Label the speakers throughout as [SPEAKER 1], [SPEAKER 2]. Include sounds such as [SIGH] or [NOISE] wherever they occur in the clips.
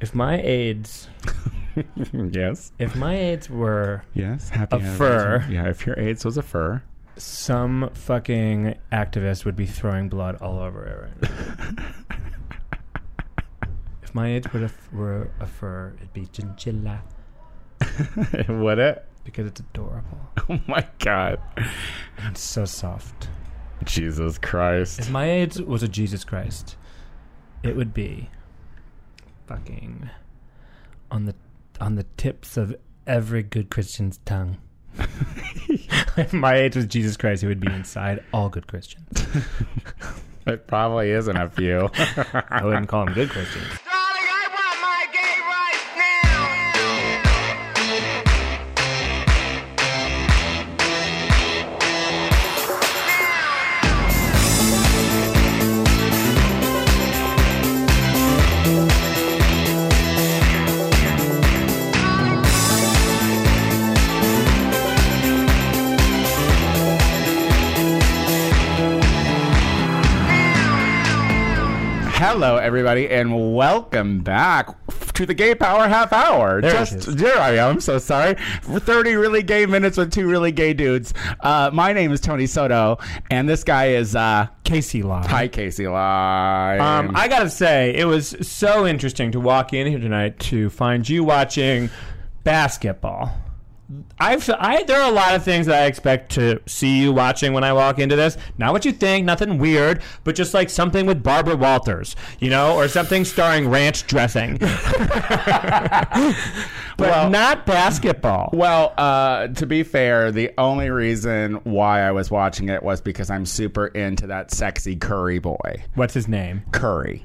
[SPEAKER 1] If my AIDS, [LAUGHS]
[SPEAKER 2] yes.
[SPEAKER 1] if my AIDS were
[SPEAKER 2] Yes. Happy
[SPEAKER 1] A fur.
[SPEAKER 2] Yeah. If your AIDS was a fur.
[SPEAKER 1] some fucking activist would be throwing blood all over it right now. [LAUGHS] if my AIDS were a, were a fur, it'd be chinchilla [LAUGHS]
[SPEAKER 2] Would it?
[SPEAKER 1] because it's adorable.
[SPEAKER 2] Oh my God.
[SPEAKER 1] It's so soft.
[SPEAKER 2] Jesus Christ.
[SPEAKER 1] If my AIDS was a Jesus Christ, it would be fucking on the on the tips of every good Christian's tongue. [LAUGHS] if my age was Jesus Christ, he would be inside all good Christians. [LAUGHS]
[SPEAKER 2] It probably isn't a few. [LAUGHS]
[SPEAKER 1] I wouldn't call them good Christians.
[SPEAKER 2] Hello, everybody, and welcome back to the Gay Power Half Hour.
[SPEAKER 1] There
[SPEAKER 2] Just there I am. I'm so sorry. For 30 really gay minutes with two really gay dudes. Uh, my name is Tony Soto, and this guy is uh,
[SPEAKER 1] Casey Law.
[SPEAKER 2] Hi, Casey Lime.
[SPEAKER 1] Um, I gotta say, it was so interesting to walk in here tonight to find you watching basketball. I've I there are a lot of things that I expect to see you watching when I walk into this. Not what you think, nothing weird, but just like something with Barbara Walters, you know, or something starring ranch dressing. [LAUGHS] [LAUGHS] but
[SPEAKER 2] Well-
[SPEAKER 1] not basketball.
[SPEAKER 2] Well, uh, to be fair, the only reason why I was watching it was because I'm super into that sexy Curry boy.
[SPEAKER 1] What's his name?
[SPEAKER 2] Curry.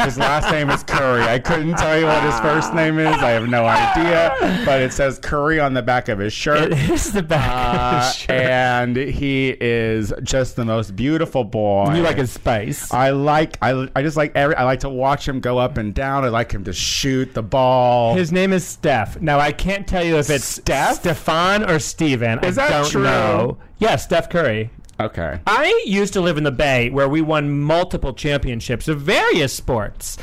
[SPEAKER 2] his last name is Curry. I couldn't tell you what his first name is. I have no idea. But it says Curry on the back of his shirt.
[SPEAKER 1] It is the back of
[SPEAKER 2] Uh,
[SPEAKER 1] his shirt.
[SPEAKER 2] and he is just the most beautiful boy.
[SPEAKER 1] you like his spice.
[SPEAKER 2] I like I, I just like every I like to watch him go up and down. I like him to shoot the ball.
[SPEAKER 1] His name is Steph. Now I can't tell you if it's
[SPEAKER 2] Steph?
[SPEAKER 1] Stefan or Steven.
[SPEAKER 2] Is
[SPEAKER 1] I
[SPEAKER 2] that
[SPEAKER 1] don't
[SPEAKER 2] true?
[SPEAKER 1] know. Yeah, Steph Curry.
[SPEAKER 2] okay.
[SPEAKER 1] I used to live in the Bay where we won multiple championships of various sports.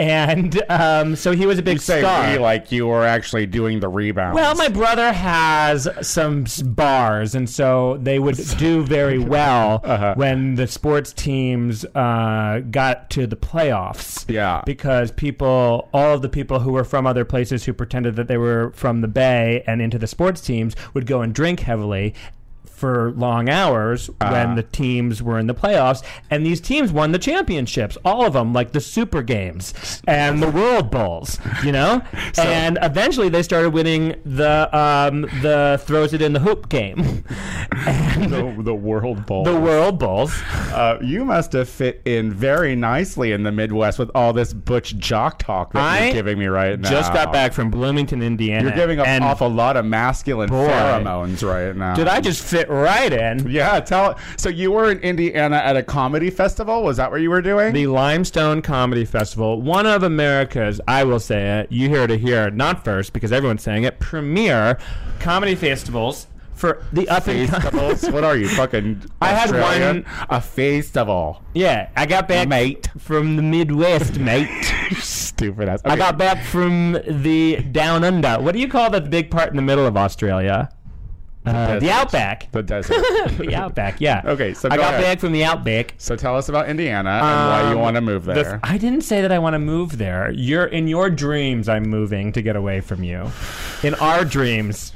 [SPEAKER 1] And um, so he was a big
[SPEAKER 2] You say
[SPEAKER 1] star.
[SPEAKER 2] we like you were actually doing the rebounds.
[SPEAKER 1] well, my brother has some bars, and so they would [LAUGHS] do very well
[SPEAKER 2] Uh-huh.
[SPEAKER 1] when the sports teams uh, got to the playoffs.
[SPEAKER 2] Yeah.
[SPEAKER 1] because people, all of the people who were from other places who pretended that they were from the Bay and into the sports teams would go and drink heavily. For long hours
[SPEAKER 2] Uh-huh.
[SPEAKER 1] when the teams were in the playoffs, and these teams won the championships, all of them, like the Super Games and the World Bowls, you know. [LAUGHS] and eventually, they started winning the um, the throws it in the hoop game, and
[SPEAKER 2] the, the World Bowl.
[SPEAKER 1] the World Bowls.
[SPEAKER 2] uh, you must have fit in very nicely in the Midwest with all this butch jock talk that
[SPEAKER 1] I
[SPEAKER 2] you're giving me right now.
[SPEAKER 1] Just got back from Bloomington, Indiana.
[SPEAKER 2] You're giving off a lot of masculine
[SPEAKER 1] Boy.
[SPEAKER 2] pheromones right now.
[SPEAKER 1] Did I just fit right in?
[SPEAKER 2] Yeah, tell. So you were in Indiana at a comedy festival. Was that what you were doing?
[SPEAKER 1] The Limestone Comedy Festival, one of America's, I will say it, you hear it here, not first because everyone's saying it, premier comedy festivals for the up and
[SPEAKER 2] festivals. what are you fucking?
[SPEAKER 1] I had
[SPEAKER 2] Australian?
[SPEAKER 1] one-
[SPEAKER 2] a festival.
[SPEAKER 1] Yeah, I got back
[SPEAKER 2] Mate.
[SPEAKER 1] from the Midwest, [LAUGHS] mate.
[SPEAKER 2] Stupid ass.
[SPEAKER 1] I got back from the down under. What do you call that big part in the middle of Australia? Uh, the outback.
[SPEAKER 2] the desert. [LAUGHS]
[SPEAKER 1] the outback, yeah.
[SPEAKER 2] Okay, so
[SPEAKER 1] I got
[SPEAKER 2] ahead.
[SPEAKER 1] back from the outback.
[SPEAKER 2] so tell us about Indiana and why you
[SPEAKER 1] Um,
[SPEAKER 2] want to move
[SPEAKER 1] The
[SPEAKER 2] there.
[SPEAKER 1] I didn't say that I want to move there. You're in your dreams. I'm moving to get away from you. In our dreams,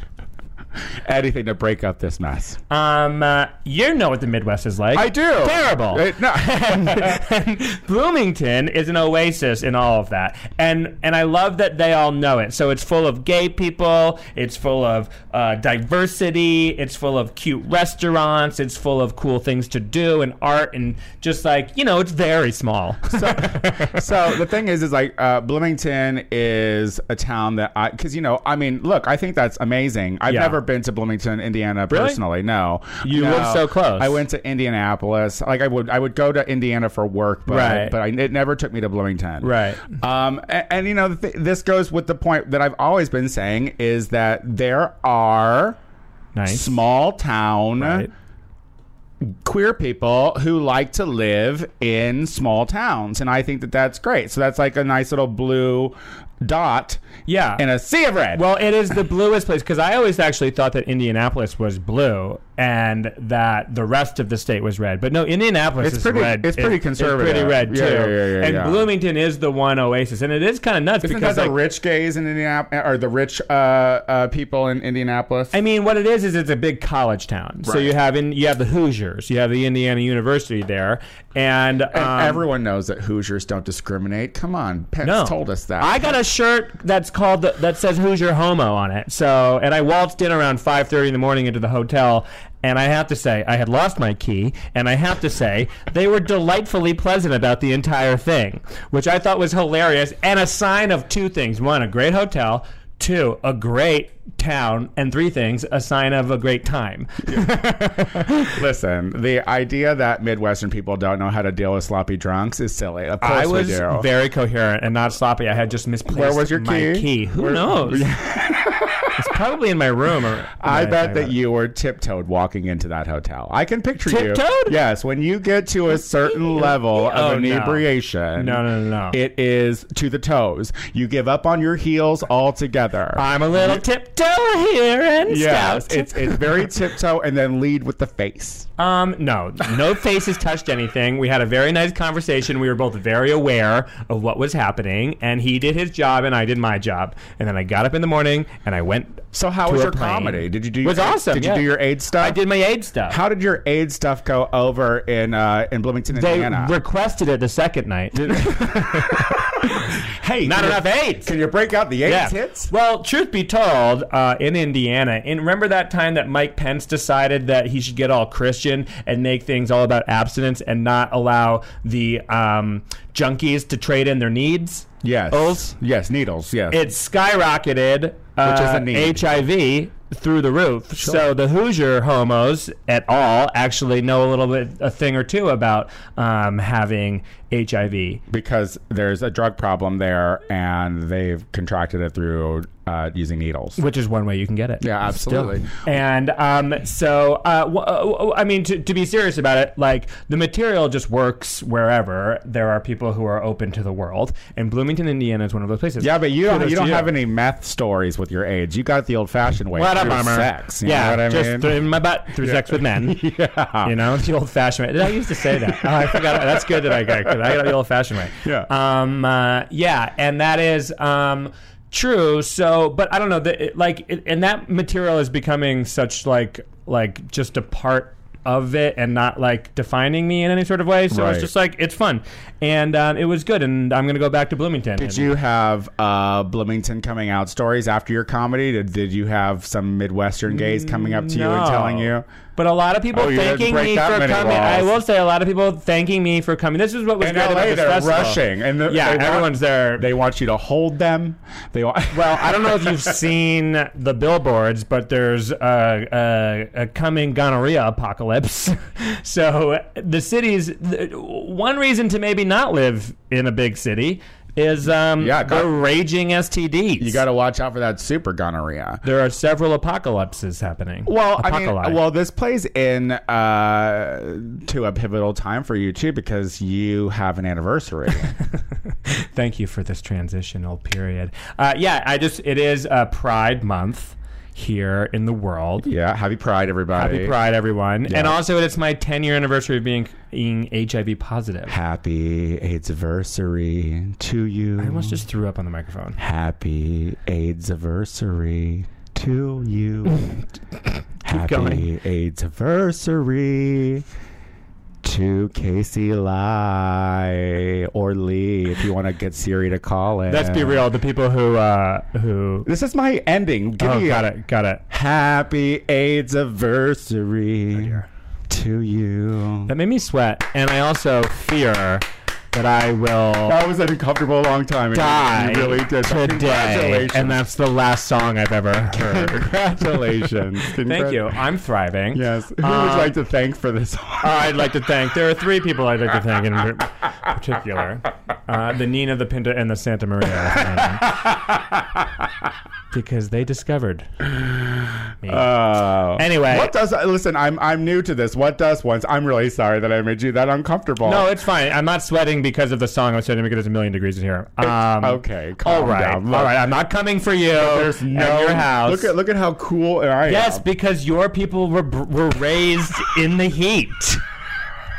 [SPEAKER 1] [LAUGHS]
[SPEAKER 2] Anything to break up this mess.
[SPEAKER 1] um, uh, you know what the Midwest is like.
[SPEAKER 2] I do.
[SPEAKER 1] Terrible.
[SPEAKER 2] Uh, no. [LAUGHS]
[SPEAKER 1] and, and Bloomington is an oasis in all of that, and and I love that they all know it. So it's full of gay people. It's full of uh, diversity. It's full of cute restaurants. It's full of cool things to do and art and just like you know, it's very small. [LAUGHS]
[SPEAKER 2] so the thing is, is like uh, Bloomington is a town that I, because you know, I mean, look, I think that's amazing. I've
[SPEAKER 1] Yeah.
[SPEAKER 2] never been to Bloomington, Indiana,
[SPEAKER 1] Really?
[SPEAKER 2] personally. No,
[SPEAKER 1] You
[SPEAKER 2] No.
[SPEAKER 1] live so close.
[SPEAKER 2] I went to Indianapolis. Like I would, I would go to Indiana for work, but
[SPEAKER 1] Right.
[SPEAKER 2] but I, it never took me to Bloomington.
[SPEAKER 1] Right.
[SPEAKER 2] Um, and, and you know, th- this goes with the point that I've always been saying is that there are
[SPEAKER 1] nice.
[SPEAKER 2] small town
[SPEAKER 1] Right.
[SPEAKER 2] queer people who like to live in small towns, and I think that that's great. So that's like a nice little blue dot
[SPEAKER 1] Yeah.
[SPEAKER 2] in a sea of red.
[SPEAKER 1] Well, it is the bluest place because I always actually thought that Indianapolis was blue and that the rest of the state was red. But no, Indianapolis
[SPEAKER 2] It's
[SPEAKER 1] is
[SPEAKER 2] pretty-
[SPEAKER 1] red.
[SPEAKER 2] it's pretty
[SPEAKER 1] It-
[SPEAKER 2] conservative.
[SPEAKER 1] It's pretty red too.
[SPEAKER 2] Yeah, yeah, yeah, yeah,
[SPEAKER 1] and. Bloomington is the one oasis, and it is kind of nuts
[SPEAKER 2] Isn't
[SPEAKER 1] because
[SPEAKER 2] that the
[SPEAKER 1] like,
[SPEAKER 2] rich gays in Indianapolis, or the rich uh, uh, people in Indianapolis?
[SPEAKER 1] I mean, what it is is it's a big college town. So you have in you have the Hoosiers, you have the Indiana University there, and, um,
[SPEAKER 2] And everyone knows that Hoosiers don't discriminate. Come on, Pence
[SPEAKER 1] no.
[SPEAKER 2] told us that.
[SPEAKER 1] I got a shirt that's called the, that says "Who's Your Homo on it. So, and I waltzed in around 5:30 in the morning into the hotel, and I have to say I had lost my key, and I have to say they were delightfully pleasant about the entire thing, which I thought was hilarious and a sign of two things: one, a great hotel. Two, a great town, and three things, a sign of a great time. [LAUGHS]
[SPEAKER 2] Listen, the idea that Midwestern people don't know how to deal with sloppy drunks is silly. Of course
[SPEAKER 1] I was
[SPEAKER 2] we do.
[SPEAKER 1] very coherent and not sloppy. I had just misplaced
[SPEAKER 2] Where was your
[SPEAKER 1] my
[SPEAKER 2] key?
[SPEAKER 1] Who
[SPEAKER 2] Where-
[SPEAKER 1] knows? [LAUGHS] it's probably in my room. Or, [LAUGHS]
[SPEAKER 2] I
[SPEAKER 1] No,
[SPEAKER 2] bet that
[SPEAKER 1] don't.
[SPEAKER 2] you were tiptoed walking into that hotel. I can picture you.
[SPEAKER 1] Tiptoed?
[SPEAKER 2] Yes, when you get to a certain level of
[SPEAKER 1] Oh,
[SPEAKER 2] inebriation.
[SPEAKER 1] No, no, no, no.
[SPEAKER 2] It is to the toes. You give up on your heels altogether.
[SPEAKER 1] I'm a little tiptoe here and
[SPEAKER 2] yes,
[SPEAKER 1] stout.
[SPEAKER 2] it's it's very tiptoe and then lead with the face.
[SPEAKER 1] um no, no faces touched anything. We had a very nice conversation. We were both very aware of what was happening, and he did his job and I did my job. And then I got up in the morning and I went.
[SPEAKER 2] So how was your comedy? Did you do?
[SPEAKER 1] It was
[SPEAKER 2] your,
[SPEAKER 1] awesome.
[SPEAKER 2] Did
[SPEAKER 1] yeah.
[SPEAKER 2] you do your AIDS stuff?
[SPEAKER 1] I did my aid stuff.
[SPEAKER 2] How did your aid stuff go over in uh, in Bloomington,
[SPEAKER 1] they
[SPEAKER 2] Indiana?
[SPEAKER 1] requested it the second night. [LAUGHS]
[SPEAKER 2] hey,
[SPEAKER 1] Not enough AIDS.
[SPEAKER 2] Can you break out the AIDS hits?
[SPEAKER 1] Well, truth be told, uh, in Indiana, and remember that time that Mike Pence decided that he should get all Christian and make things all about abstinence and not allow the um, junkies to trade in their needs?
[SPEAKER 2] Yes.
[SPEAKER 1] Oaths?
[SPEAKER 2] Yes, needles. Yes.
[SPEAKER 1] It skyrocketed uh,
[SPEAKER 2] Which is a need.
[SPEAKER 1] HIV through the roof. So the Hoosier homos at all actually know a little bit, a thing or two about um, having HIV.
[SPEAKER 2] because there's a drug problem there, and they've contracted it through uh, using needles.
[SPEAKER 1] Which is one way you can get it.
[SPEAKER 2] Yeah, absolutely.
[SPEAKER 1] And um, so, uh, w- uh, I mean, to, to be serious about it, like the material just works wherever there are people who are open to the world, and Bloomington, Indiana, is one of those places.
[SPEAKER 2] Yeah, but you don't you don't have any meth stories with your AIDS. You got it the old-fashioned way. Through
[SPEAKER 1] bummer.
[SPEAKER 2] Sex.
[SPEAKER 1] Yeah,
[SPEAKER 2] know
[SPEAKER 1] just
[SPEAKER 2] mean?
[SPEAKER 1] through my butt through sex with men. [LAUGHS]
[SPEAKER 2] yeah.
[SPEAKER 1] You know, the old-fashioned way. Did I used to say that? Oh, I forgot. That's good that I got. I got the old-fashioned way.
[SPEAKER 2] Yeah.
[SPEAKER 1] Um. Uh, yeah, and that is um true. So, but I don't know. The, it, like, it, and that material is becoming such like like just a part of it and not like defining me in any sort of way. So
[SPEAKER 2] Right.
[SPEAKER 1] it's just like it's fun, and um, it was good. And I'm gonna go back to Bloomington.
[SPEAKER 2] Did
[SPEAKER 1] and-
[SPEAKER 2] you have uh, Bloomington coming out stories after your comedy? Did, did you have some Midwestern gays coming up to you and
[SPEAKER 1] No.
[SPEAKER 2] telling you?
[SPEAKER 1] But a lot of people
[SPEAKER 2] Oh,
[SPEAKER 1] thanking me for coming. I will say a lot of people thanking me for coming. This is what was
[SPEAKER 2] In
[SPEAKER 1] great
[SPEAKER 2] LA,
[SPEAKER 1] about this
[SPEAKER 2] they're
[SPEAKER 1] festival.
[SPEAKER 2] rushing, and the,
[SPEAKER 1] yeah,
[SPEAKER 2] they want-
[SPEAKER 1] everyone's there.
[SPEAKER 2] They want you to hold them. They want. [LAUGHS]
[SPEAKER 1] well, I don't know if you've seen the billboards, but there's a, a, a coming gonorrhea apocalypse. [LAUGHS] so the cities, one reason to maybe not live in a big city is um,
[SPEAKER 2] Yeah,
[SPEAKER 1] the
[SPEAKER 2] got-
[SPEAKER 1] raging STDs.
[SPEAKER 2] you got to watch out for that super gonorrhea.
[SPEAKER 1] There are several apocalypses happening.
[SPEAKER 2] Well, I mean, well, this plays in uh, to a pivotal time for you too because you have an anniversary. [LAUGHS]
[SPEAKER 1] Thank you for this transitional period. Uh, yeah, I just it is uh, Pride Month here in the world.
[SPEAKER 2] yeah, happy Pride, everybody.
[SPEAKER 1] Happy Pride, everyone!
[SPEAKER 2] Yeah.
[SPEAKER 1] And also, it's my 10 year anniversary of being, being HIV positive.
[SPEAKER 2] Happy AIDS anniversary to you.
[SPEAKER 1] I almost just threw up on the microphone.
[SPEAKER 2] Happy AIDS anniversary to you. [LAUGHS] Happy. AIDS anniversary to Casey Lie or Lee, if you want to get Siri to call it.
[SPEAKER 1] Let's be real. The people who uh, who
[SPEAKER 2] This is my ending. Give
[SPEAKER 1] oh,
[SPEAKER 2] me
[SPEAKER 1] got it, got it.
[SPEAKER 2] Happy AIDS anniversary
[SPEAKER 1] Oh,
[SPEAKER 2] to you.
[SPEAKER 1] That made me sweat, and I also fear that I will
[SPEAKER 2] That was an uncomfortable long time.
[SPEAKER 1] die
[SPEAKER 2] You really did.
[SPEAKER 1] today, and that's the last song I've ever heard.
[SPEAKER 2] Congratulations. [LAUGHS]
[SPEAKER 1] Thank you. I'm thriving.
[SPEAKER 2] Yes. Who would
[SPEAKER 1] Uh,
[SPEAKER 2] you like to thank for this?
[SPEAKER 1] Uh, [LAUGHS] I'd like to thank. There are three people I'd like to thank in particular: uh, the Nina, the Pinta, and the Santa Maria. [LAUGHS] because they discovered me.
[SPEAKER 2] Uh,
[SPEAKER 1] Anyway.
[SPEAKER 2] what does listen? I'm I'm new to this. What does once? I'm really sorry that I made you that uncomfortable.
[SPEAKER 1] no, it's fine. I'm not sweating because of the song. I'm sweating because it's a million degrees in here. Um,
[SPEAKER 2] okay,
[SPEAKER 1] all right,
[SPEAKER 2] down. Look,
[SPEAKER 1] all right. I'm not coming for you.
[SPEAKER 2] There's no
[SPEAKER 1] your house.
[SPEAKER 2] Look at look at how cool I am.
[SPEAKER 1] Yes, because your people were were raised in the heat.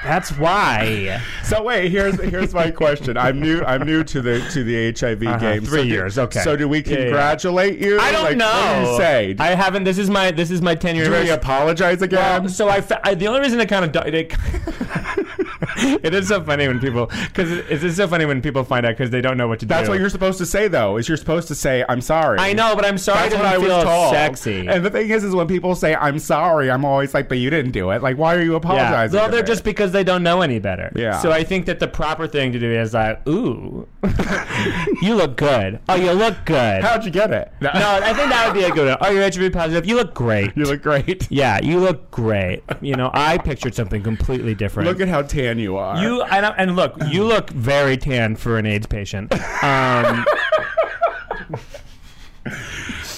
[SPEAKER 1] That's why.
[SPEAKER 2] So wait, here's here's my question. I'm new. I'm new to the to the HIV
[SPEAKER 1] Uh-huh,
[SPEAKER 2] game.
[SPEAKER 1] three
[SPEAKER 2] so do-
[SPEAKER 1] years, okay.
[SPEAKER 2] So do we
[SPEAKER 1] Yeah, yeah.
[SPEAKER 2] congratulate you?
[SPEAKER 1] I don't
[SPEAKER 2] like,
[SPEAKER 1] know.
[SPEAKER 2] What do you say?
[SPEAKER 1] I haven't. This is my this is my ten year
[SPEAKER 2] do we apologize again?
[SPEAKER 1] Well, so I, I the only reason it kind of it, [LAUGHS] [LAUGHS] it is so funny when people because it, it's so funny when people find out because they don't know what to do.
[SPEAKER 2] That's
[SPEAKER 1] do.
[SPEAKER 2] what you're supposed to say, though. Is you're supposed to say, "I'm sorry."
[SPEAKER 1] I know, but I'm sorry
[SPEAKER 2] That's what I was told.
[SPEAKER 1] sexy.
[SPEAKER 2] And the thing is, is when people say, "I'm sorry," I'm always like, "But you didn't do it. Like, why are you
[SPEAKER 1] yeah.
[SPEAKER 2] apologizing?"
[SPEAKER 1] Well, they're
[SPEAKER 2] me?"
[SPEAKER 1] just because they don't know any better.
[SPEAKER 2] Yeah.
[SPEAKER 1] So I think that the proper thing to do is like, ooh, [LAUGHS] you look good. Oh, you look good.
[SPEAKER 2] How'd you get it?
[SPEAKER 1] no, I think that would be a good one. Oh, you're HIV positive. You look great.
[SPEAKER 2] You look great.
[SPEAKER 1] yeah, you look great. You know, I pictured something completely different.
[SPEAKER 2] Look at how tan you are.
[SPEAKER 1] You and, and look, you [LAUGHS] look very tan for an AIDS patient. Um, [LAUGHS]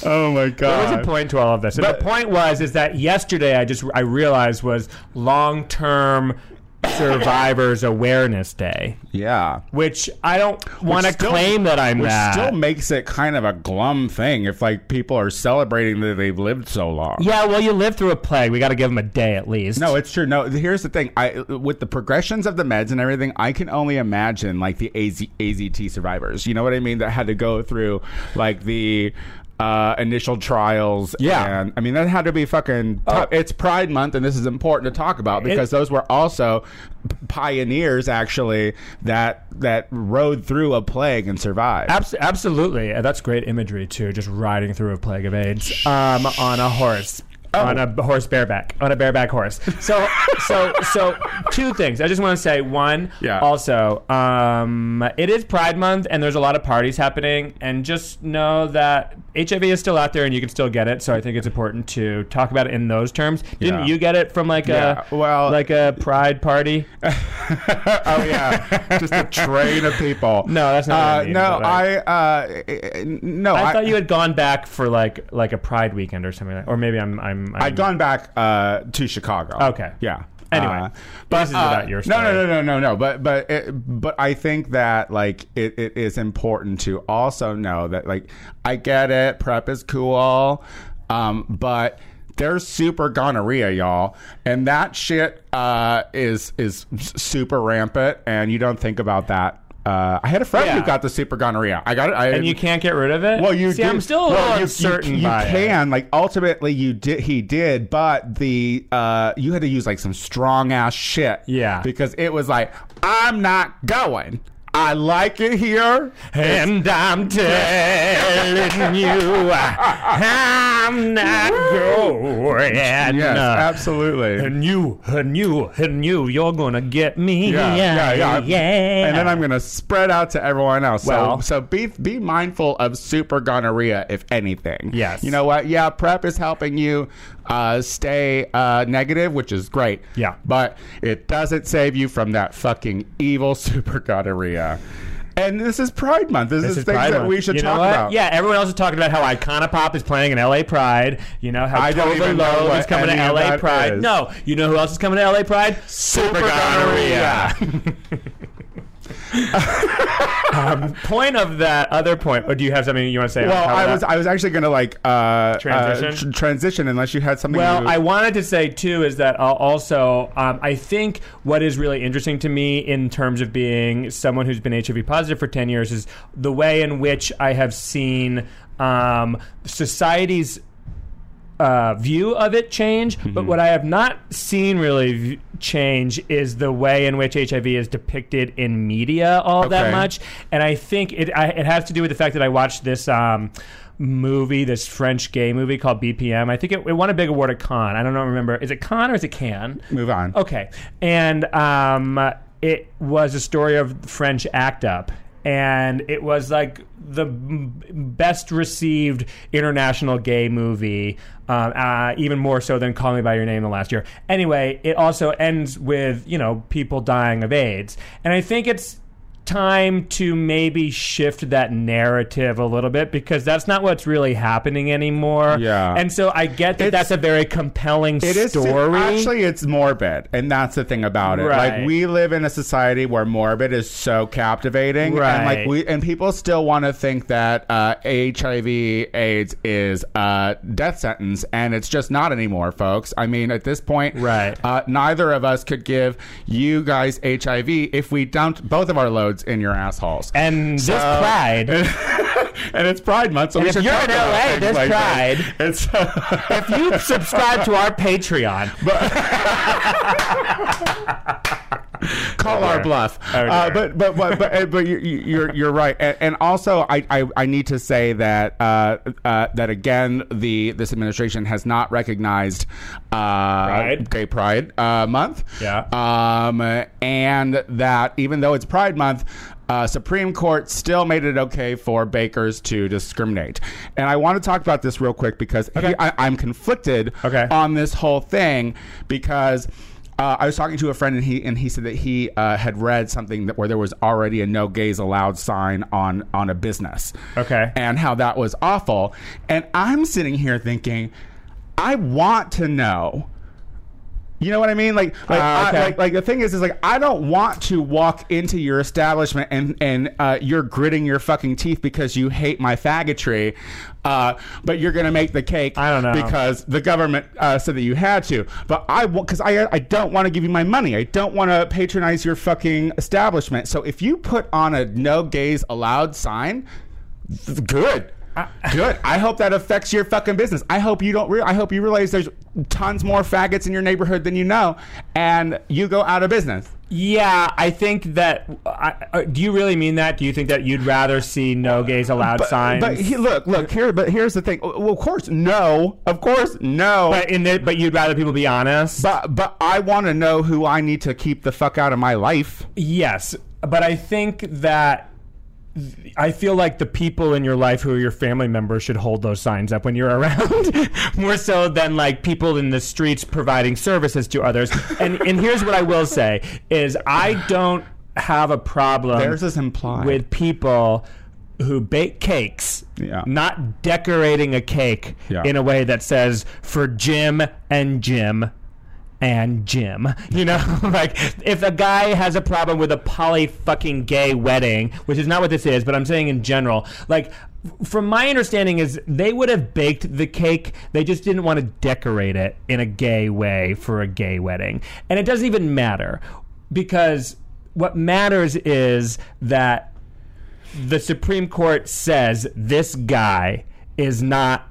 [SPEAKER 2] oh my god!
[SPEAKER 1] there was a point to all of this.
[SPEAKER 2] But-
[SPEAKER 1] the point was is that yesterday I just I realized was long term survivors awareness day,
[SPEAKER 2] Yeah.
[SPEAKER 1] which I don't want to claim that I'm
[SPEAKER 2] Which
[SPEAKER 1] that.
[SPEAKER 2] still makes it kind of a glum thing if like people are celebrating that they've lived so long.
[SPEAKER 1] yeah, well, you lived through a plague. We got to give them a day at least.
[SPEAKER 2] No, it's true. No, here's the thing. I with the progressions of the meds and everything, I can only imagine like the AZ, AZT survivors. You know what I mean? That had to go through like the uh, initial trials.
[SPEAKER 1] Yeah. Oh.
[SPEAKER 2] and I mean that had to be fucking. Tough. It's Pride Month, and this is important to talk about because those were also pioneers actually that that rode through a plague and survived.
[SPEAKER 1] Abs- absolutely. Uh, That's great imagery too. Just riding through a plague of AIDS um, on a horse.
[SPEAKER 2] Oh.
[SPEAKER 1] On a horse bareback, on a bareback horse. So, so, so, two things. I just want to say one.
[SPEAKER 2] Yeah.
[SPEAKER 1] Also, um, it is Pride Month, and there's a lot of parties happening. And just know that HIV is still out there, and you can still get it. So I think it's important to talk about it in those terms. Didn't
[SPEAKER 2] Yeah.
[SPEAKER 1] you get it from like
[SPEAKER 2] Yeah,
[SPEAKER 1] a
[SPEAKER 2] well-
[SPEAKER 1] like a Pride party? [LAUGHS]
[SPEAKER 2] oh yeah, just a train of people.
[SPEAKER 1] No, that's not what I
[SPEAKER 2] Uh,
[SPEAKER 1] mean,
[SPEAKER 2] no, I uh, no.
[SPEAKER 1] I, thought you had gone back for like like a Pride weekend or something, like, or maybe I'm I'm, I'm
[SPEAKER 2] I'd gone back uh, to Chicago.
[SPEAKER 1] Okay.
[SPEAKER 2] Yeah.
[SPEAKER 1] Anyway,
[SPEAKER 2] Uh,
[SPEAKER 1] but this is about your
[SPEAKER 2] No, no, no, no, no, no. But but it, but I think that like it, it is important to also know that like I get it. Prep is cool, um, but there's super gonorrhea, y'all, and that shit uh, is is super rampant, and you don't think about that. Uh, I had a friend
[SPEAKER 1] Yeah.
[SPEAKER 2] who got the super gonorrhea. I got it. I,
[SPEAKER 1] and you can't get rid of it.
[SPEAKER 2] well, you
[SPEAKER 1] see.
[SPEAKER 2] do-
[SPEAKER 1] I'm still a
[SPEAKER 2] well,
[SPEAKER 1] little
[SPEAKER 2] you-
[SPEAKER 1] uncertain.
[SPEAKER 2] You, you
[SPEAKER 1] by it.
[SPEAKER 2] can like ultimately you did. He did, but the uh, you had to use like some strong ass shit.
[SPEAKER 1] Yeah.
[SPEAKER 2] because it was like I'm not going. I like it here.
[SPEAKER 1] and I'm telling you, I'm not going.
[SPEAKER 2] Yes, uh, absolutely.
[SPEAKER 1] And you, and you, and you, you're gonna get me.
[SPEAKER 2] Yeah, yeah, yeah.
[SPEAKER 1] yeah.
[SPEAKER 2] And then I'm gonna spread out to everyone else.
[SPEAKER 1] Well-
[SPEAKER 2] so, so be be mindful of super gonorrhea, if anything.
[SPEAKER 1] Yes.
[SPEAKER 2] You know what? Yeah, prep is helping you uh, stay uh, negative, which is great.
[SPEAKER 1] Yeah.
[SPEAKER 2] But it doesn't save you from that fucking evil [LAUGHS] super gonorrhea. And this is Pride Month. This,
[SPEAKER 1] This
[SPEAKER 2] is,
[SPEAKER 1] is
[SPEAKER 2] things
[SPEAKER 1] Pride
[SPEAKER 2] that
[SPEAKER 1] Month.
[SPEAKER 2] we should
[SPEAKER 1] you know
[SPEAKER 2] talk
[SPEAKER 1] what?
[SPEAKER 2] about.
[SPEAKER 1] Yeah, everyone else is talking about how Icona Pop is playing in LA Pride. You know how
[SPEAKER 2] I don't
[SPEAKER 1] Tova
[SPEAKER 2] even know what
[SPEAKER 1] is coming to LA Pride.
[SPEAKER 2] is.
[SPEAKER 1] No, you know who else is coming to LA Pride?
[SPEAKER 2] Super gonorrhea. [LAUGHS]
[SPEAKER 1] um, point of that other point. Or do you have something you want to say?
[SPEAKER 2] Well,
[SPEAKER 1] on top of
[SPEAKER 2] I
[SPEAKER 1] that?
[SPEAKER 2] was I was actually going to like uh,
[SPEAKER 1] Transition?
[SPEAKER 2] uh, tr- transition unless you had something.
[SPEAKER 1] Well, I wanted to say too is that I'll also um, I think what is really interesting to me in terms of being someone who's been HIV positive for ten years is the way in which I have seen um, society's uh, view of it change, but
[SPEAKER 2] Mm-hmm.
[SPEAKER 1] what I have not seen really v- change is the way in which HIV is depicted in media all that much. And I think it I, it has to do with the fact that I watched this. Um, movie this french gay movie called bpm i think it, it won a big award at cannes i don't know remember is it cannes or is it cannes
[SPEAKER 2] move on.
[SPEAKER 1] Okay. And um, it was a story of French ACT UP. And it was like the best received international gay movie, um, uh, even more so than Call Me By Your Name the last year. Anyway, it also ends with, you know, people dying of AIDS. And I think it's time to maybe shift that narrative a little bit because that's not what's really happening anymore.
[SPEAKER 2] Yeah.
[SPEAKER 1] And so I get that
[SPEAKER 2] It's-
[SPEAKER 1] that's a very compelling
[SPEAKER 2] It is
[SPEAKER 1] story.
[SPEAKER 2] actually it's morbid, and that's the thing about it.
[SPEAKER 1] Right.
[SPEAKER 2] Like we live in a society where morbid is so captivating, and like we and people still want to think that uh, HIV/AIDS is a death sentence, and it's just not anymore, folks. I mean, at this point,
[SPEAKER 1] Right.
[SPEAKER 2] Uh, neither of us could give you guys HIV if we dumped both of our loads in your assholes.
[SPEAKER 1] and this pride. [LAUGHS]
[SPEAKER 2] and it's Pride Month, so
[SPEAKER 1] And
[SPEAKER 2] we
[SPEAKER 1] if
[SPEAKER 2] should
[SPEAKER 1] you're
[SPEAKER 2] talk
[SPEAKER 1] in LA, there's
[SPEAKER 2] like this.
[SPEAKER 1] Pride.
[SPEAKER 2] It's [LAUGHS]
[SPEAKER 1] if you subscribe to our Patreon, [LAUGHS] [LAUGHS]
[SPEAKER 2] call our bluff.
[SPEAKER 1] Oh,
[SPEAKER 2] Uh, but but but but, uh, but you're, you're you're right, and, and also I, I I need to say that uh, uh, that again the this administration has not recognized uh,
[SPEAKER 1] Pride.
[SPEAKER 2] Gay Pride uh, Month.
[SPEAKER 1] Yeah.
[SPEAKER 2] Um, and that even though it's Pride Month. Uh, Supreme Court still made it okay for bakers to discriminate, and I want to talk about this real quick because he- I, I'm conflicted
[SPEAKER 1] Okay.
[SPEAKER 2] on this whole thing because uh, I was talking to a friend and he and he said that he uh, had read something that where there was already a no gays allowed sign on on a business.
[SPEAKER 1] Okay.
[SPEAKER 2] and how that was awful. And I'm sitting here thinking, I want to know. You know what I mean? Like, like,
[SPEAKER 1] Ah, okay.
[SPEAKER 2] I, like, like the thing is, is like I don't want to walk into your establishment and and uh, you're gritting your fucking teeth because you hate my faggotry, uh, but you're gonna make the cake.
[SPEAKER 1] I don't know.
[SPEAKER 2] because the government uh, said that you had to. But I because I I don't want to give you my money. I don't want to patronize your fucking establishment. So if you put on a no gays allowed sign, good. [LAUGHS] Good. I hope that affects your fucking business. I hope you don't. Re- I hope you realize there's tons more faggots in your neighborhood than you know, and you go out of business.
[SPEAKER 1] yeah, I think that. I, uh, do you really mean that? Do you think that you'd rather see no gays allowed
[SPEAKER 2] But,
[SPEAKER 1] signs?
[SPEAKER 2] but he, look, look here. But here's the thing. Well, of course, no. Of course, no.
[SPEAKER 1] but in the, but you'd rather people be honest.
[SPEAKER 2] but but I want to know who I need to keep the fuck out of my life.
[SPEAKER 1] Yes, but I think that I feel like the people in your life who are your family members should hold those signs up when you're [LAUGHS] around, more so than like people in the streets providing services to others. And and here's what I will say is I don't have a problem
[SPEAKER 2] There's this implied.
[SPEAKER 1] with people who bake cakes,
[SPEAKER 2] Yeah.
[SPEAKER 1] not decorating a cake
[SPEAKER 2] Yeah.
[SPEAKER 1] in a way that says for Jim and Jim and Jim. You know, [LAUGHS] like if a guy has a problem with a poly fucking gay wedding, which is not what this is, but I'm saying in general, like from my understanding is they would have baked the cake, they just didn't want to decorate it in a gay way for a gay wedding. And it doesn't even matter because what matters is that the Supreme Court says this guy is not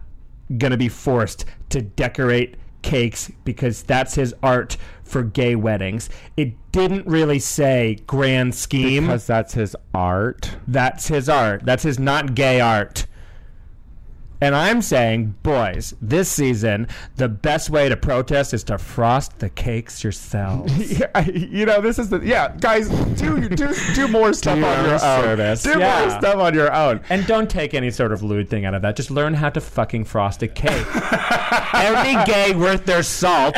[SPEAKER 1] going to be forced to decorate cakes because that's his art for gay weddings. It didn't really say grand scheme.
[SPEAKER 2] Because that's his art.
[SPEAKER 1] that's his art. That's his not gay art. And I'm saying, boys, this season, the best way to protest is to frost the cakes yourselves. [LAUGHS]
[SPEAKER 2] Yeah, I- you know, this is the yeah, guys. Do do do more [LAUGHS] stuff
[SPEAKER 1] your
[SPEAKER 2] on your
[SPEAKER 1] own
[SPEAKER 2] own.
[SPEAKER 1] service.
[SPEAKER 2] Do
[SPEAKER 1] Yeah.
[SPEAKER 2] more stuff on your own.
[SPEAKER 1] And don't take any sort of lewd thing out of that. Just learn how to fucking frost a cake. [LAUGHS] Every gay worth their salt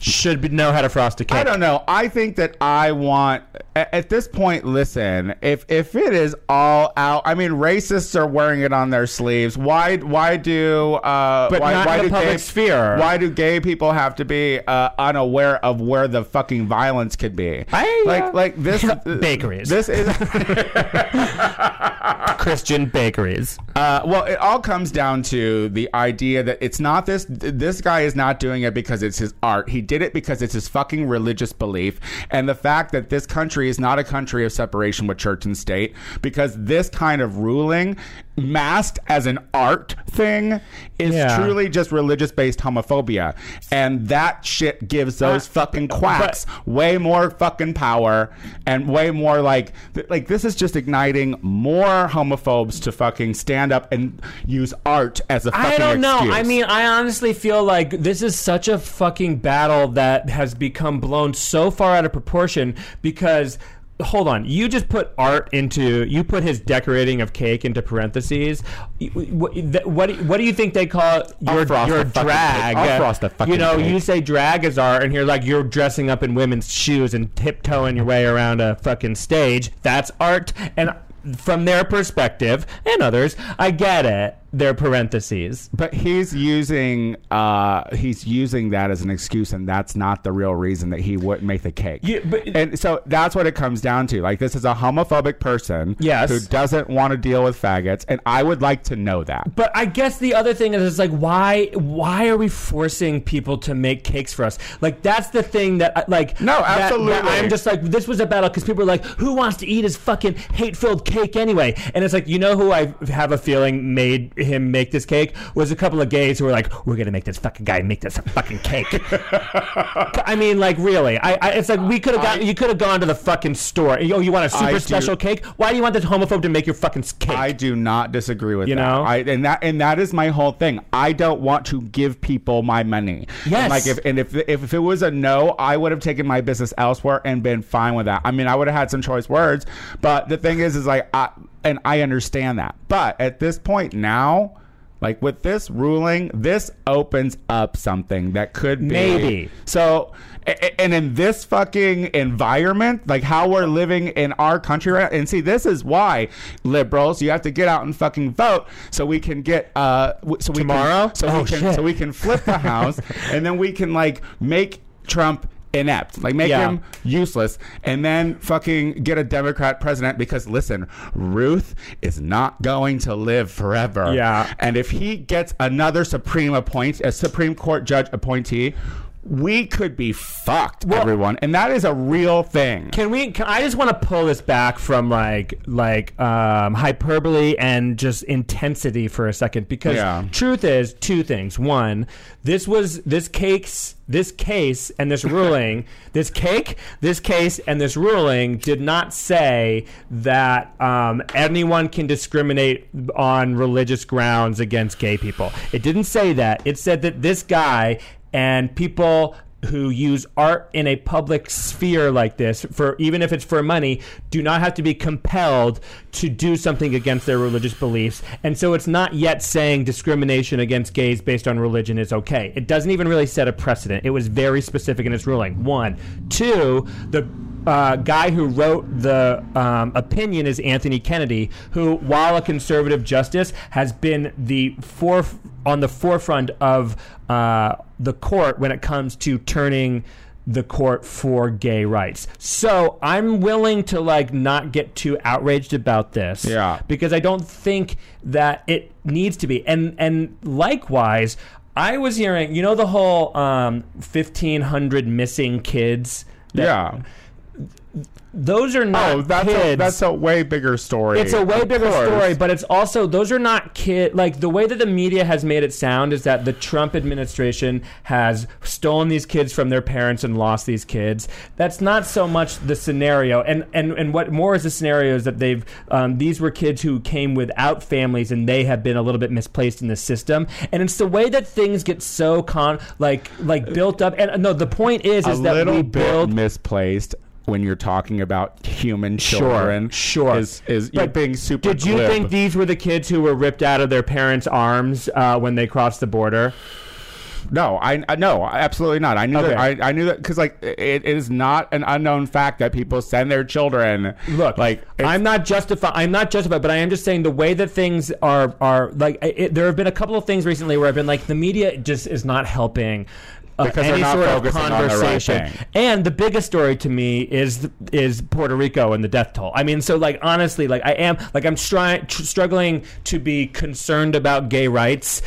[SPEAKER 1] should be, know how to frost a cake.
[SPEAKER 2] I don't know. I think that I want at, this point. Listen, if if it is all out, I mean, racists are wearing it on their sleeves. Why why do uh,
[SPEAKER 1] But
[SPEAKER 2] why,
[SPEAKER 1] not
[SPEAKER 2] why
[SPEAKER 1] in the
[SPEAKER 2] do
[SPEAKER 1] public
[SPEAKER 2] gay,
[SPEAKER 1] sphere.
[SPEAKER 2] Why do gay people have to be uh, unaware of where the fucking violence could be?
[SPEAKER 1] I, uh,
[SPEAKER 2] like like this [LAUGHS]
[SPEAKER 1] Bakeries.
[SPEAKER 2] This is [LAUGHS] [LAUGHS]
[SPEAKER 1] Christian bakeries.
[SPEAKER 2] Uh, well, it all comes down to the idea that it's not this. This guy is not doing it because it's his art. He did it because it's his fucking religious belief, and the fact that this country is not a country of separation with church and state. Because this kind of ruling, masked as an art thing, is
[SPEAKER 1] Yeah.
[SPEAKER 2] truly just religious-based homophobia, and that shit gives those
[SPEAKER 1] Uh,
[SPEAKER 2] fucking quacks way more fucking power and way more like th- like this is just igniting more homophobes to fucking stand up and use art as a fucking
[SPEAKER 1] I don't know.
[SPEAKER 2] excuse.
[SPEAKER 1] I mean, I honestly feel like this is such a fucking battle that has become blown so far out of proportion because hold on. You just put art into you put his decorating of cake into parentheses. What, what, do- what do you think they call your your
[SPEAKER 2] fucking
[SPEAKER 1] drag?
[SPEAKER 2] I'll frost the
[SPEAKER 1] you know,
[SPEAKER 2] cake.
[SPEAKER 1] you say drag is art, and you're like you're dressing up in women's shoes and tiptoeing your way around a fucking stage. That's art, and from their perspective and others, I get it. Their parentheses.
[SPEAKER 2] But he's using uh, he's using that as an excuse, and that's not the real reason that he wouldn't make the cake.
[SPEAKER 1] Yeah, but-
[SPEAKER 2] and so that's what it comes down to. Like this is a homophobic person,
[SPEAKER 1] Yes.
[SPEAKER 2] who doesn't want to deal with faggots, and I would like to know that.
[SPEAKER 1] But I guess the other thing is, is like why why are we forcing people to make cakes for us? Like that's the thing that I- like
[SPEAKER 2] No,
[SPEAKER 1] that- that
[SPEAKER 2] absolutely.
[SPEAKER 1] I'm just like this was a battle because people are like, who wants to eat his fucking hate filled cake anyway? And it's like you know who I have a feeling made him make this cake was a couple of gays who were like, we're gonna make this fucking guy make this fucking cake. [LAUGHS] I mean, like really, I, I it's like we could have got you could have gone to the fucking store. Oh, you want a super
[SPEAKER 2] I do-
[SPEAKER 1] special cake? Why do you want this homophobe to make your fucking cake?
[SPEAKER 2] I do not disagree with
[SPEAKER 1] You
[SPEAKER 2] that.
[SPEAKER 1] know?
[SPEAKER 2] I and that and that is my whole thing. I don't want to give people my money.
[SPEAKER 1] Yes.
[SPEAKER 2] And like if and if if, if it was a no, I would have taken my business elsewhere and been fine with that. I mean, I would have had some choice words, but the thing is, is like I and I understand that. But at this point now. Like with this ruling, this opens up something that could be
[SPEAKER 1] Maybe.
[SPEAKER 2] so, and in this fucking environment, like how we're living in our country right and see, this is why liberals, you have to get out and fucking vote so we can get, uh, so we
[SPEAKER 1] Tomorrow?
[SPEAKER 2] can, so
[SPEAKER 1] Oh,
[SPEAKER 2] we can, so we can flip the [LAUGHS] house, and then we can like make Trump inept, like make
[SPEAKER 1] Yeah.
[SPEAKER 2] him useless, and then fucking get a Democrat president because listen, Ruth is not going to live forever.
[SPEAKER 1] Yeah.
[SPEAKER 2] And if he gets another Supreme appoint, a Supreme Court judge appointee, we could be fucked, everyone. And that is a real thing.
[SPEAKER 1] Can we? Can, I just want to pull this back from like like um, hyperbole and just intensity for a second because
[SPEAKER 2] Yeah.
[SPEAKER 1] truth is two things. One, this was this case, this case, and this [LAUGHS] ruling, this cake, this case, and this ruling did not say that um, anyone can discriminate on religious grounds against gay people. It didn't say that. It said that this guy and people who use art in a public sphere like this for even if it's for money do not have to be compelled to do something against their religious beliefs. And so it's not yet saying discrimination against gays based on religion is okay. It doesn't even really set a precedent. It was very specific in its ruling. One. Two the uh, guy who wrote the um, opinion is Anthony Kennedy, who, while a conservative justice, has been the foref- on the forefront of uh, the court when it comes to turning the court for gay rights. So I'm willing to like not get too outraged about this,
[SPEAKER 2] Yeah.
[SPEAKER 1] because I don't think that it needs to be. And and likewise, I was hearing, you know, the whole um, 1,500 missing kids. that-
[SPEAKER 2] yeah.
[SPEAKER 1] Those are not
[SPEAKER 2] Oh, that's a,
[SPEAKER 1] kids.
[SPEAKER 2] that's a way bigger story.
[SPEAKER 1] it's a way bigger
[SPEAKER 2] course.
[SPEAKER 1] story, but it's also those are not kid. Like the way that the media has made it sound is that the Trump administration has stolen these kids from their parents and lost these kids. That's not so much the scenario, and and and what more is the scenario is that they've um, these were kids who came without families and they have been a little bit misplaced in the system, and it's the way that things get so con like like built up. And no, the point is
[SPEAKER 2] a
[SPEAKER 1] is that
[SPEAKER 2] little
[SPEAKER 1] we build
[SPEAKER 2] misplaced when you're talking about human
[SPEAKER 1] Sure,
[SPEAKER 2] children.
[SPEAKER 1] sure.
[SPEAKER 2] Is, is you're
[SPEAKER 1] But
[SPEAKER 2] being super
[SPEAKER 1] Did you
[SPEAKER 2] glib.
[SPEAKER 1] think these were the kids who were ripped out of their parents' arms uh, when they crossed the border?
[SPEAKER 2] No, I, I no, absolutely not. I knew
[SPEAKER 1] Okay.
[SPEAKER 2] that. I, I knew that because like it, it is not an unknown fact that people send their children.
[SPEAKER 1] Look,
[SPEAKER 2] like
[SPEAKER 1] I'm not justify. I'm not justified, but I am just saying the way that things are are like. It, there have been a couple of things recently where I've been like, the media just is not helping.
[SPEAKER 2] Because they're
[SPEAKER 1] any
[SPEAKER 2] not
[SPEAKER 1] sort of
[SPEAKER 2] focusing on the right
[SPEAKER 1] and the biggest story to me is is Puerto Rico and the death toll. I mean, so like honestly, like I am like I'm stri- tr- struggling to be concerned about gay rights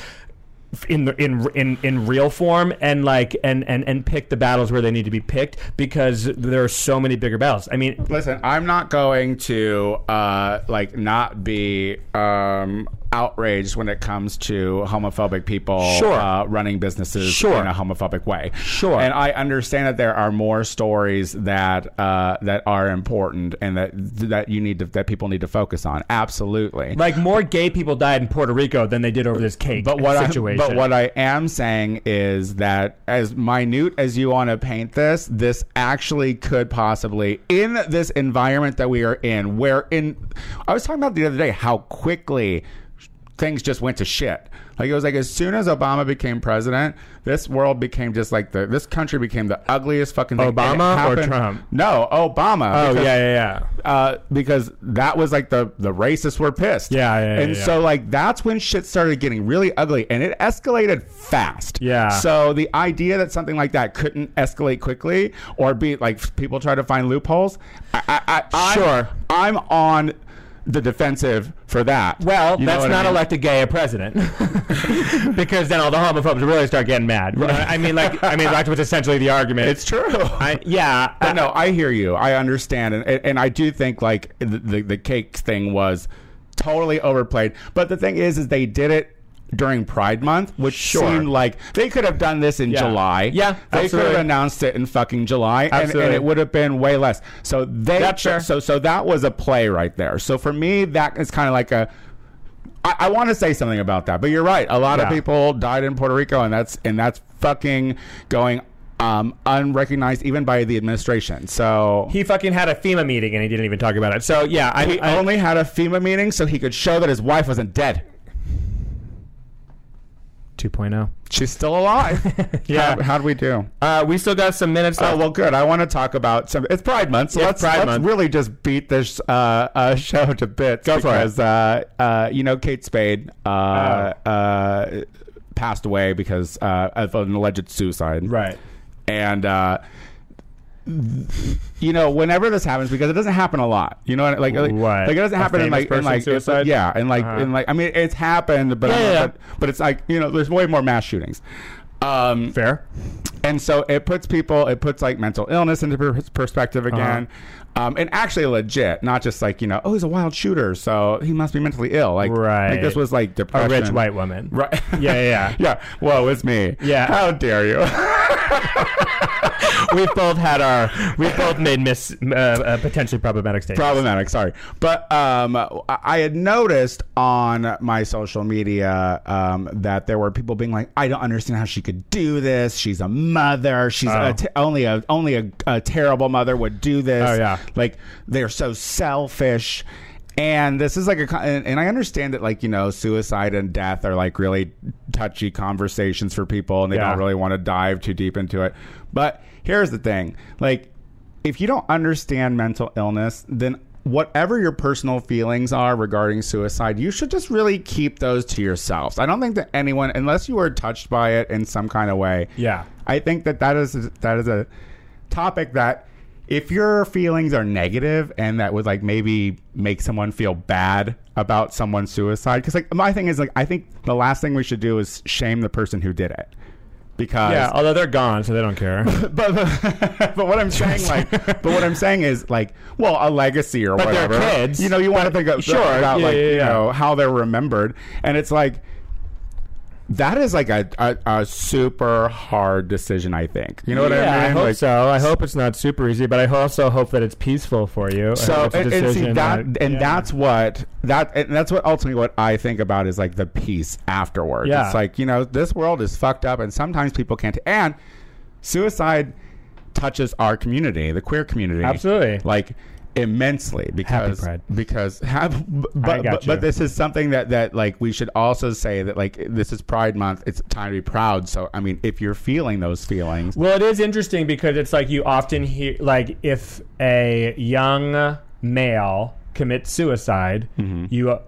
[SPEAKER 1] in the in in in real form and like and and and pick the battles where they need to be picked because there are so many bigger battles. I mean,
[SPEAKER 2] Listen, I'm not going to uh like not be um outraged when it comes to homophobic people
[SPEAKER 1] Sure.
[SPEAKER 2] uh, running businesses
[SPEAKER 1] Sure.
[SPEAKER 2] in a homophobic way.
[SPEAKER 1] Sure.
[SPEAKER 2] And I understand that there are more stories that uh, that are important and that that you need to that people need to focus on. Absolutely.
[SPEAKER 1] Like more gay people died in Puerto Rico than they did over this cake
[SPEAKER 2] But what I, but what I am saying is that as minute as you want to paint this, this actually could possibly in this environment that we are in, where in I was talking about the other day how quickly things just went to shit. Like it was like as soon as Obama became president, this world became just like the this country became the ugliest fucking thing.
[SPEAKER 1] Obama or Trump?
[SPEAKER 2] No, Obama.
[SPEAKER 1] oh
[SPEAKER 2] because-
[SPEAKER 1] yeah, yeah, yeah.
[SPEAKER 2] uh, because that was like the the racists were pissed.
[SPEAKER 1] Yeah, yeah,
[SPEAKER 2] And
[SPEAKER 1] yeah,
[SPEAKER 2] so like that's when shit started getting really ugly, and it escalated fast.
[SPEAKER 1] Yeah.
[SPEAKER 2] So the idea that something like that couldn't escalate quickly or be like people try to find loopholes, I, I, I, I'm-
[SPEAKER 1] Sure.
[SPEAKER 2] I'm on the defensive for that.
[SPEAKER 1] Well,
[SPEAKER 2] You know
[SPEAKER 1] that's
[SPEAKER 2] what I
[SPEAKER 1] not
[SPEAKER 2] mean?
[SPEAKER 1] elect a gay a president, [LAUGHS] because then all the homophobes really start getting mad. You know, I mean, like, I mean, that's what's essentially the argument.
[SPEAKER 2] It's true.
[SPEAKER 1] I, yeah,
[SPEAKER 2] But
[SPEAKER 1] I-
[SPEAKER 2] no, I hear you. I understand, and and I do think like the the, the cake thing was totally overplayed. But the thing is, is they did it during Pride Month, which
[SPEAKER 1] Sure.
[SPEAKER 2] seemed like they could have done this in
[SPEAKER 1] Yeah.
[SPEAKER 2] July.
[SPEAKER 1] Yeah,
[SPEAKER 2] they could have announced it in fucking July, and, and it would have been way less. So they
[SPEAKER 1] That's
[SPEAKER 2] so so that was a play right there. So for me, that is kind of like a. I, I want to say something about that, but you're right. A lot of people died in Puerto Rico, and that's and that's fucking going um, unrecognized even by the administration. So
[SPEAKER 1] he fucking had a FEMA meeting and he didn't even talk about it. So yeah, I,
[SPEAKER 2] he
[SPEAKER 1] I
[SPEAKER 2] only had a FEMA meeting so he could show that his wife wasn't dead.
[SPEAKER 1] 2.0.
[SPEAKER 2] She's still alive. [LAUGHS]
[SPEAKER 1] Yeah.
[SPEAKER 2] How, how'd we do?
[SPEAKER 1] Uh, we still got some minutes.
[SPEAKER 2] Oh
[SPEAKER 1] left.
[SPEAKER 2] well, good. I want to talk about some. It's Pride Month, so
[SPEAKER 1] Yeah,
[SPEAKER 2] let's,
[SPEAKER 1] Pride
[SPEAKER 2] let's
[SPEAKER 1] Month.
[SPEAKER 2] really just beat this uh, uh, [LAUGHS] show to bits.
[SPEAKER 1] Go for it.
[SPEAKER 2] Uh, uh, you know, Kate Spade uh,
[SPEAKER 1] Oh.
[SPEAKER 2] uh, passed away because uh, of an alleged suicide.
[SPEAKER 1] right.
[SPEAKER 2] and uh, you know, whenever this happens, because it doesn't happen a lot, you know, like like, like it doesn't happen in like in like yeah, and like
[SPEAKER 1] Uh-huh.
[SPEAKER 2] in like I mean, it's happened, but
[SPEAKER 1] Yeah, yeah, yeah.
[SPEAKER 2] but, but it's like you know, there's way more mass shootings. Um,
[SPEAKER 1] Fair.
[SPEAKER 2] and so it puts people, it puts like mental illness into per- perspective
[SPEAKER 1] Uh-huh.
[SPEAKER 2] again. Um, and actually legit, not just like, you know, oh, he's a wild shooter, so he must be mentally ill. Like,
[SPEAKER 1] Right.
[SPEAKER 2] like this was like depression.
[SPEAKER 1] A rich white woman.
[SPEAKER 2] Right.
[SPEAKER 1] Yeah, yeah, yeah. [LAUGHS]
[SPEAKER 2] yeah. Whoa, it's me.
[SPEAKER 1] Yeah.
[SPEAKER 2] How dare you? [LAUGHS]
[SPEAKER 1] we've both had our. We've both made miss uh, uh, potentially problematic statements.
[SPEAKER 2] Problematic, sorry. But um, I- I had noticed on my social media um, that there were people being like, I don't understand how she could do this. She's a mother. She's
[SPEAKER 1] Oh.
[SPEAKER 2] a t- only a only a, a terrible mother would do this.
[SPEAKER 1] Oh, yeah.
[SPEAKER 2] Like they're so selfish. And this is like a, and I understand that like you know suicide and death are like really touchy conversations for people, and they
[SPEAKER 1] Yeah.
[SPEAKER 2] don't really want to dive too deep into it. But here's the thing: like if you don't understand mental illness, then whatever your personal feelings are regarding suicide, you should just really keep those to yourselves. I don't think that anyone, unless you are touched by it in some kind of way,
[SPEAKER 1] Yeah.
[SPEAKER 2] I think that that is that is a topic that if your feelings are negative and that would like maybe make someone feel bad about someone's suicide because like my thing is like I think the last thing we should do is shame the person who did it. Because
[SPEAKER 1] Yeah, although they're gone, so they don't care. [LAUGHS]
[SPEAKER 2] but, but [LAUGHS] but what I'm saying [LAUGHS] like but what I'm saying is like well a legacy or
[SPEAKER 1] But
[SPEAKER 2] whatever.
[SPEAKER 1] kids.
[SPEAKER 2] you know you want to think of,
[SPEAKER 1] Sure,
[SPEAKER 2] about
[SPEAKER 1] yeah,
[SPEAKER 2] like
[SPEAKER 1] yeah,
[SPEAKER 2] you know how they're remembered. And it's like that is like a, a, a super hard decision I think you know what
[SPEAKER 1] yeah,
[SPEAKER 2] I mean
[SPEAKER 1] I hope
[SPEAKER 2] like,
[SPEAKER 1] so. I hope it's not super easy, but I also hope that it's peaceful for you.
[SPEAKER 2] So
[SPEAKER 1] it's
[SPEAKER 2] and, and see
[SPEAKER 1] decision
[SPEAKER 2] that, and
[SPEAKER 1] yeah.
[SPEAKER 2] that's what that and that's what ultimately what I think about is like the peace afterwards.
[SPEAKER 1] Yeah.
[SPEAKER 2] It's like you know this world is fucked up, and sometimes people can't. And suicide touches our community, the queer community,
[SPEAKER 1] Absolutely.
[SPEAKER 2] like immensely because
[SPEAKER 1] Pride.
[SPEAKER 2] because [LAUGHS] have, but, but, but this is something that that like we should also say that like this is Pride Month. It's time to be proud. So I mean, if you're feeling those feelings,
[SPEAKER 1] Well, it is interesting because it's like you often hear, like, if a young male commits suicide,
[SPEAKER 2] Mm-hmm.
[SPEAKER 1] you uh,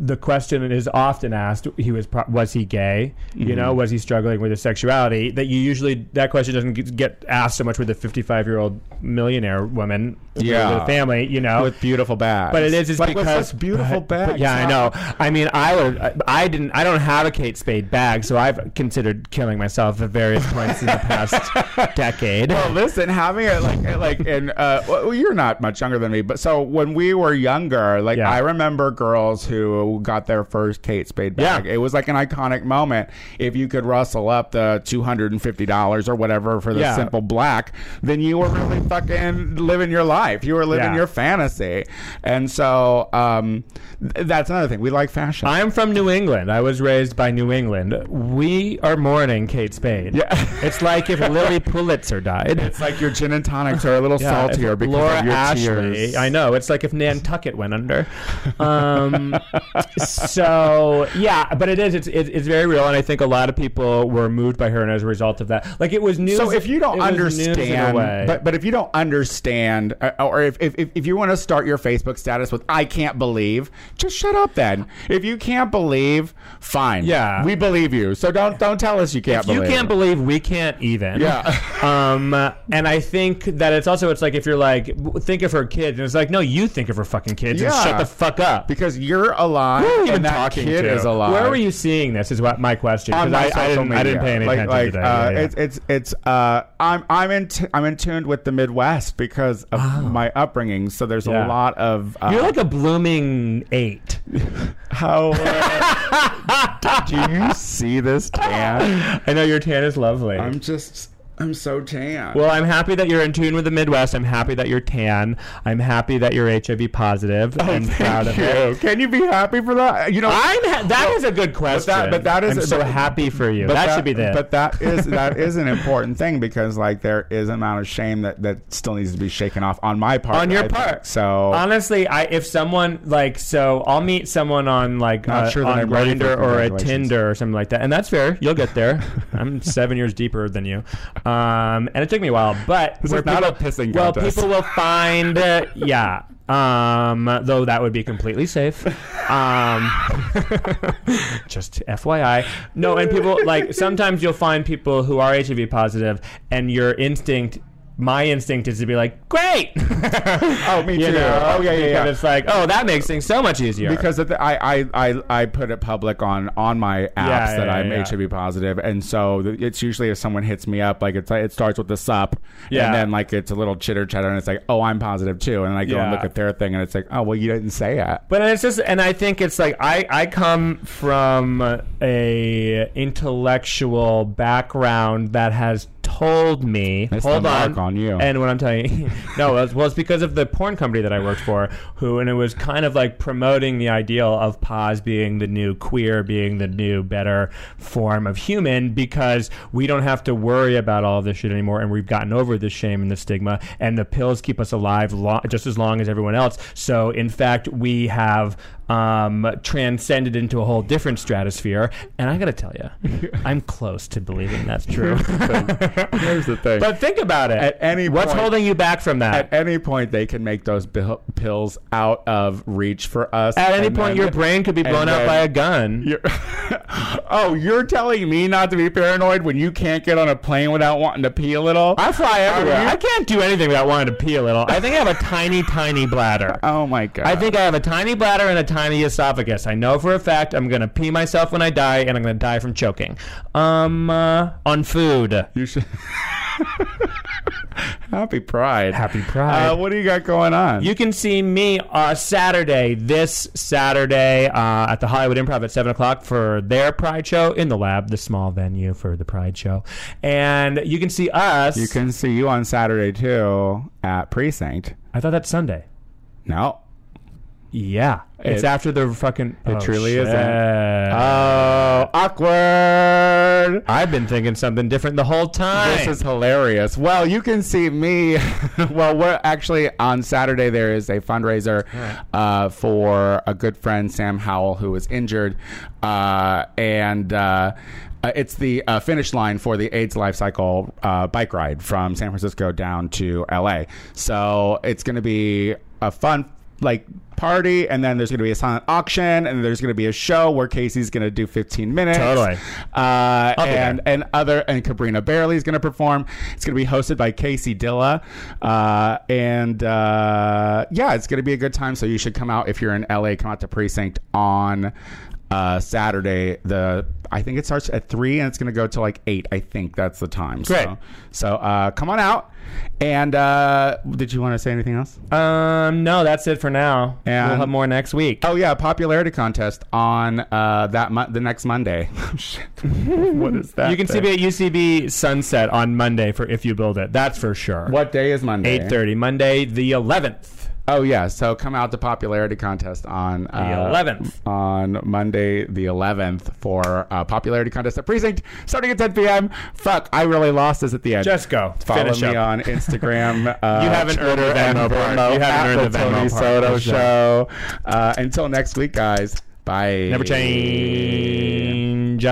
[SPEAKER 1] the question is often asked: He was pro- was he gay? You know,
[SPEAKER 2] Mm-hmm.
[SPEAKER 1] was he struggling with his sexuality? That you usually that question doesn't get- asked so much with a 55 year old millionaire woman,
[SPEAKER 2] Yeah.
[SPEAKER 1] with a family. You know,
[SPEAKER 2] with beautiful bags,
[SPEAKER 1] But it is
[SPEAKER 2] with
[SPEAKER 1] because
[SPEAKER 2] beautiful [LAUGHS]
[SPEAKER 1] but- but
[SPEAKER 2] bags.
[SPEAKER 1] yeah, I know. I mean, I would. I didn't. I don't have a Kate Spade bag, so I've considered killing myself at various points in the past [LAUGHS] decade.
[SPEAKER 2] Well, listen, having it like like in uh, well, you're not much younger than me, but so when we were were younger, like
[SPEAKER 1] Yeah.
[SPEAKER 2] I remember girls who got their first Kate Spade bag.
[SPEAKER 1] Yeah.
[SPEAKER 2] It was like an iconic moment. If you could rustle up the two hundred and fifty dollars or whatever for the
[SPEAKER 1] Yeah.
[SPEAKER 2] simple black, then you were really fucking living your life. You were living your fantasy. And so um, th- that's another thing. We like fashion.
[SPEAKER 1] I'm from New England. I was raised by New England. We are mourning Kate Spade.
[SPEAKER 2] Yeah.
[SPEAKER 1] It's like if Lilly [LAUGHS] Pulitzer died.
[SPEAKER 2] it's like your gin and tonics are a little saltier because
[SPEAKER 1] Laura
[SPEAKER 2] of your
[SPEAKER 1] Ashley.
[SPEAKER 2] tears.
[SPEAKER 1] I know. It's like if Nantucket went under. Um, so yeah, but it is. It's, it's it's very real, and I think a lot of people were moved by her, and as a result of that, like it was news.
[SPEAKER 2] So if you don't
[SPEAKER 1] it was news in a
[SPEAKER 2] understand, but but if you don't understand, uh, or if, if if you want to start your Facebook status with "I can't believe," just shut up. Then, if you can't believe, fine.
[SPEAKER 1] Yeah.
[SPEAKER 2] we believe you. So don't don't tell us you can't
[SPEAKER 1] if you can't believe we can't even
[SPEAKER 2] Yeah. [LAUGHS]
[SPEAKER 1] um and i think that it's also it's like if you're like think of her kid and it's like no you think of her fucking kids and shut the fuck up
[SPEAKER 2] because you're alive
[SPEAKER 1] Who are even
[SPEAKER 2] and that
[SPEAKER 1] talking
[SPEAKER 2] kid
[SPEAKER 1] to?
[SPEAKER 2] is alive.
[SPEAKER 1] Where were you seeing this? Is what my question.
[SPEAKER 2] on
[SPEAKER 1] 'cause
[SPEAKER 2] my
[SPEAKER 1] I, I didn't. I didn't pay any
[SPEAKER 2] like,
[SPEAKER 1] attention
[SPEAKER 2] like,
[SPEAKER 1] to that.
[SPEAKER 2] Uh,
[SPEAKER 1] Yeah, yeah.
[SPEAKER 2] It's it's it's uh, I'm I'm in t- I'm in tuned with the Midwest because of my upbringing. So there's
[SPEAKER 1] Yeah.
[SPEAKER 2] a lot of uh,
[SPEAKER 1] You're like a blooming eight. [LAUGHS]
[SPEAKER 2] how. Uh, [LAUGHS] do you see this tan? [LAUGHS]
[SPEAKER 1] I know your tan is lovely.
[SPEAKER 2] I'm just I'm so tan.
[SPEAKER 1] well, I'm happy that you're in tune with the Midwest. I'm happy that you're tan. I'm happy that you're HIV positive. I'm proud of it.
[SPEAKER 2] Can you be happy for that? You know,
[SPEAKER 1] I'm ha- that is a good question.
[SPEAKER 2] that- but that is-
[SPEAKER 1] I'm so
[SPEAKER 2] but-
[SPEAKER 1] happy for you.
[SPEAKER 2] but
[SPEAKER 1] That, should be there.
[SPEAKER 2] But that is that is an important thing because like there is an amount of shame that that still needs to be shaken off on my part.
[SPEAKER 1] on your
[SPEAKER 2] I think.
[SPEAKER 1] part.
[SPEAKER 2] So
[SPEAKER 1] honestly, I if someone like so, I'll meet someone on like
[SPEAKER 2] Not
[SPEAKER 1] uh,
[SPEAKER 2] sure
[SPEAKER 1] on
[SPEAKER 2] I'm ready for
[SPEAKER 1] Grindr or a. Tinder or something like that, and that's fair. You'll get there. I'm [LAUGHS] seven years deeper than you, um, and it took me a while. But [LAUGHS]
[SPEAKER 2] This is not a
[SPEAKER 1] people-
[SPEAKER 2] pissing
[SPEAKER 1] Well,
[SPEAKER 2] contest.
[SPEAKER 1] people will find, uh, yeah. Um, though that would be completely safe. Um, [LAUGHS] just FYI. No, and people like sometimes you'll find people who are HIV positive, and your instinct. My instinct is to be like, great. [LAUGHS]
[SPEAKER 2] Oh, me
[SPEAKER 1] You
[SPEAKER 2] too.
[SPEAKER 1] know?
[SPEAKER 2] Oh, yeah, yeah,
[SPEAKER 1] Because
[SPEAKER 2] yeah.
[SPEAKER 1] It's like, oh, that makes things so much easier.
[SPEAKER 2] because the, I, I, I, I put it public on on my apps
[SPEAKER 1] Yeah,
[SPEAKER 2] that
[SPEAKER 1] yeah,
[SPEAKER 2] I'm
[SPEAKER 1] yeah.
[SPEAKER 2] HIV positive, and so it's usually if someone hits me up, like it's it starts with the sup,
[SPEAKER 1] Yeah.
[SPEAKER 2] and then like it's a little chitter chatter, and it's like, oh, I'm positive too, and I go and look at their thing, and it's like, oh, well, you didn't say it.
[SPEAKER 1] But it's just, and I think it's like I I come from a intellectual background that has told me. Hold
[SPEAKER 2] the
[SPEAKER 1] on,
[SPEAKER 2] mark on you.
[SPEAKER 1] And what I'm telling you, [LAUGHS] no, it's, well, it's because of the porn company that I worked for, who and it was kind of like promoting the ideal of poz being the new queer, being the new better form of human, because we don't have to worry about all this shit anymore, and we've gotten over the shame and the stigma, and the pills keep us alive lo- just as long as everyone else. So, in fact, we have um, transcended into a whole different stratosphere, and I got to tell you, [LAUGHS] I'm close to believing that's true.
[SPEAKER 2] Here's the thing.
[SPEAKER 1] But think about it.
[SPEAKER 2] At any
[SPEAKER 1] what's
[SPEAKER 2] point-
[SPEAKER 1] holding you back from that?
[SPEAKER 2] at any point, they can make those bil- pills out of reach for us.
[SPEAKER 1] At any point, your brain could be blown out by a gun.
[SPEAKER 2] You're [LAUGHS] oh, you're telling me not to be paranoid when you can't get on a plane without wanting to pee a little?
[SPEAKER 1] I fly everywhere.
[SPEAKER 2] you?
[SPEAKER 1] I can't do anything without wanting to pee a little. I think I have a tiny, tiny bladder. [LAUGHS]
[SPEAKER 2] oh my god!
[SPEAKER 1] I think I have a tiny bladder and a tiny esophagus. I know for a fact I'm gonna pee myself when I die, and I'm gonna die from choking. Um, uh, on food.
[SPEAKER 2] you should. [LAUGHS] Happy Pride.
[SPEAKER 1] Happy Pride.
[SPEAKER 2] Uh, what do you got going on?
[SPEAKER 1] You can see me uh, Saturday, this Saturday, uh, at the Hollywood Improv at 7 o'clock for their Pride show in the lab, the small venue for the Pride show. And you can see us.
[SPEAKER 2] You can see you on Saturday too at Precinct.
[SPEAKER 1] I thought that's Sunday.
[SPEAKER 2] No,
[SPEAKER 1] Yeah. It's
[SPEAKER 2] It-
[SPEAKER 1] after the fucking.
[SPEAKER 2] it
[SPEAKER 1] oh,
[SPEAKER 2] truly isn't. Oh, awkward.
[SPEAKER 1] I've been thinking something different the whole time.
[SPEAKER 2] This is hilarious. Well, you can see me. [LAUGHS] well, we're actually on Saturday. There is a fundraiser uh, for a good friend, Sam Howell, who was injured, uh, and. Uh, uh, it's the uh, finish line for the AIDS Life Cycle uh, bike ride from San Francisco down to LA. So it's going to be a fun like party, and then there's going to be a silent auction, and there's going to be a show where Casey's going to do 15 minutes.
[SPEAKER 1] Totally.
[SPEAKER 2] Uh, and and other and Cabrina Barely is going to perform. It's going to be hosted by Casey Dilla, uh, and uh, yeah, it's going to be a good time. So you should come out if you're in LA. Come out to Precinct on uh, Saturday, the I think it starts at three and it's going to go to like eight. I think that's the time.
[SPEAKER 1] Great.
[SPEAKER 2] So, so uh, come on out. And uh, did you want to say anything else?
[SPEAKER 1] Um, no, that's it for now.
[SPEAKER 2] And-
[SPEAKER 1] we'll have more next week.
[SPEAKER 2] Oh yeah, popularity contest on uh, that mo- the next Monday. [LAUGHS] Oh, [LAUGHS] what is that?
[SPEAKER 1] you can see me at UCB Sunset on Monday for if you build it. That's for sure.
[SPEAKER 2] What day is Monday?
[SPEAKER 1] Eight thirty Monday the eleventh.
[SPEAKER 2] Oh yeah, so come out to popularity contest on uh,
[SPEAKER 1] 11th.
[SPEAKER 2] on Monday the 11th for uh, popularity contest at precinct starting at 10 p.m. Fuck, I really lost this at the end.
[SPEAKER 1] Just go.
[SPEAKER 2] follow
[SPEAKER 1] Finish
[SPEAKER 2] me
[SPEAKER 1] up.
[SPEAKER 2] on Instagram. [LAUGHS] Uh,
[SPEAKER 1] You haven't earned the Venmo part. You haven't earned the Venmo
[SPEAKER 2] Tony. Soto Show. Uh, until next week, guys. Bye.
[SPEAKER 1] Never change.